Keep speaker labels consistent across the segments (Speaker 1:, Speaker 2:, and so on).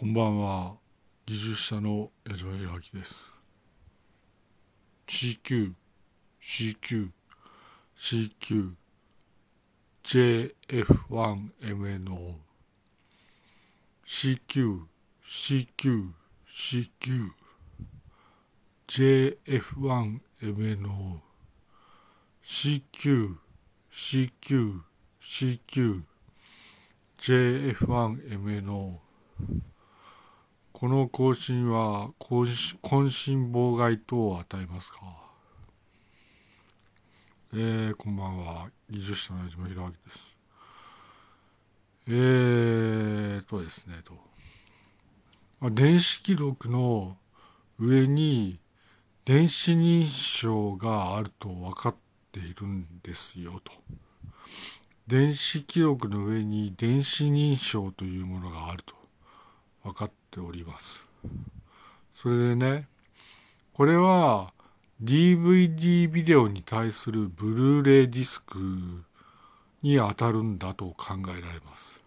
Speaker 1: こんばんは技術者の矢島弘明です CQ CQ CQ JF1MNO CQ CQ CQ JF1MNO CQ CQ CQ JF1MNO この更新は渾身妨害等を与えますか？えー、こんばんは。技術者の矢島弘明です。えーとですね、と。まあ、電子記録の上に電子認証があると分かっているんですよ、と。電子記録の上に電子認証というものがあると分かっております。それでね、これは DVD ビデオに対するブルーレイディスクに当たるんだと考えられます。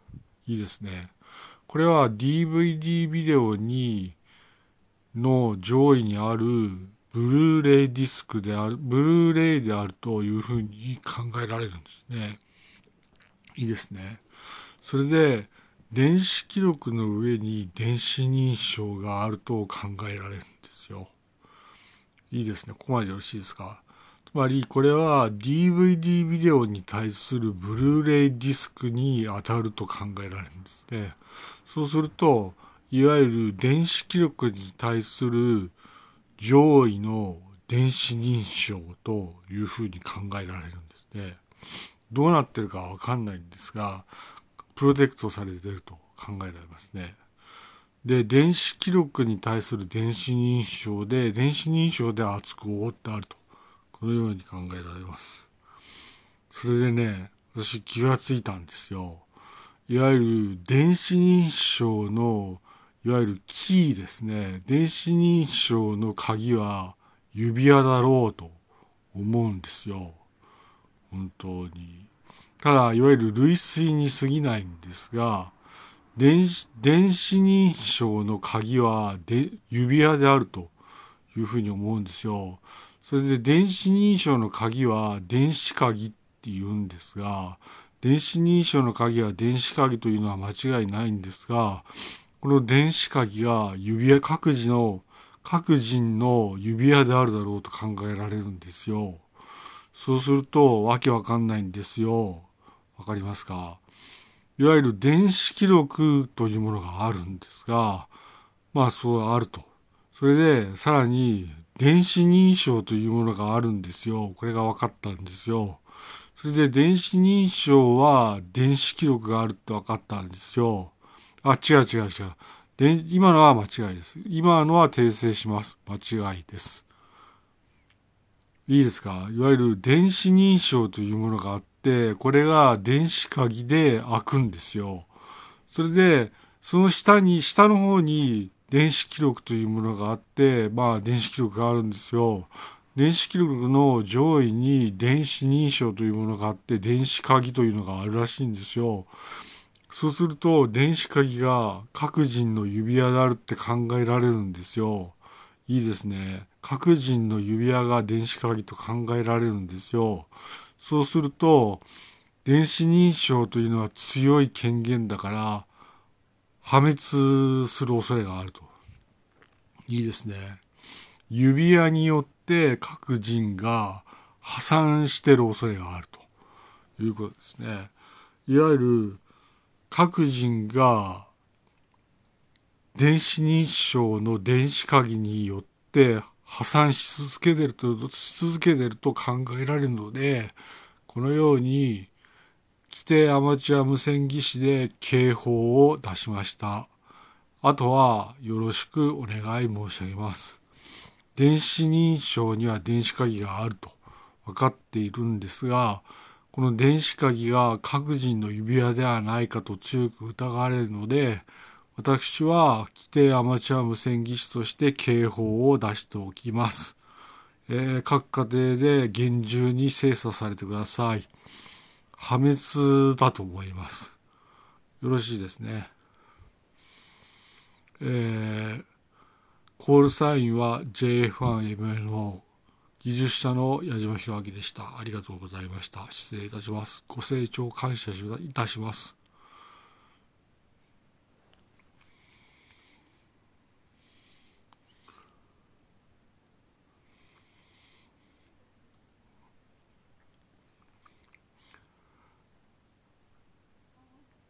Speaker 1: いいですね。これは DVD ビデオにの上位にあるブルーレイディスクである、ブルーレイであるというふうに考えられるんですね。いいですね。それで、電子記録の上に電子認証があると考えられるんですよ。いいですね。ここまでよろしいですか？つまり、これは DVD ビデオに対するブルーレイディスクに当たると考えられるんですね。そうすると、いわゆる電子記録に対する上位の電子認証というふうに考えられるんですね。どうなってるかわかんないんですが、プロテクトされてると考えられますね。で、電子記録に対する電子認証で、電子認証で厚く覆ってあると。このように考えられます。それでね、私気がついたんですよ。いわゆる電子認証の、いわゆるキーですね。電子認証の鍵は指輪だろうと思うんですよ。本当に。ただ、いわゆる類推に過ぎないんですが、電子、電子認証の鍵はで指輪であるというふうに思うんですよ。それで電子認証の鍵は電子鍵って言うんですが、電子認証の鍵は電子鍵というのは間違いないんですが、この電子鍵が指輪、各自の、各人の指輪であるだろうと考えられるんですよ。そうすると、わけわかんないんですよ。わかりますか？いわゆる電子記録というものがあるんですが、まあそうあると。それで、さらに、電子認証というものがあるんですよ。これが分かったんですよ。それで、電子認証は電子記録があるって分かったんですよ。あ、違う違う違う。で今のは間違いです。今のは訂正します。間違いです。いいですか？いわゆる電子認証というものがあっ、これが電子鍵で開くんですよ。それで、その下に、下の方に電子記録というものがあって、まあ電子記録があるんですよ。電子記録の上位に電子認証というものがあって、電子鍵というのがあるらしいんですよ。そうすると、電子鍵が各人の指輪であるって考えられるんですよ。いいですね。各人の指輪が電子鍵と考えられるんですよ。そうすると、電子認証というのは強い権限だから、破滅する恐れがあると。いいですね。指輪によって各人が破産してる恐れがあるということですね。いわゆる各人が電子認証の電子鍵によって破産し続けてると、し続けてると考えられるので、このように、規定アマチュア無線技師で警報を出しました。あとはよろしくお願い申し上げます。電子認証には電子鍵があると分かっているんですが、この電子鍵が各人の指輪ではないかと強く疑われるので、私は規定アマチュア無線技師として警報を出しておきます。えー、各家庭で厳重に精査されてください。破滅だと思います。よろしいですね。えー、コールサインは JF1MNO 技術者の矢島弘明でした。ありがとうございました。失礼いたします。ご清聴感謝いたします。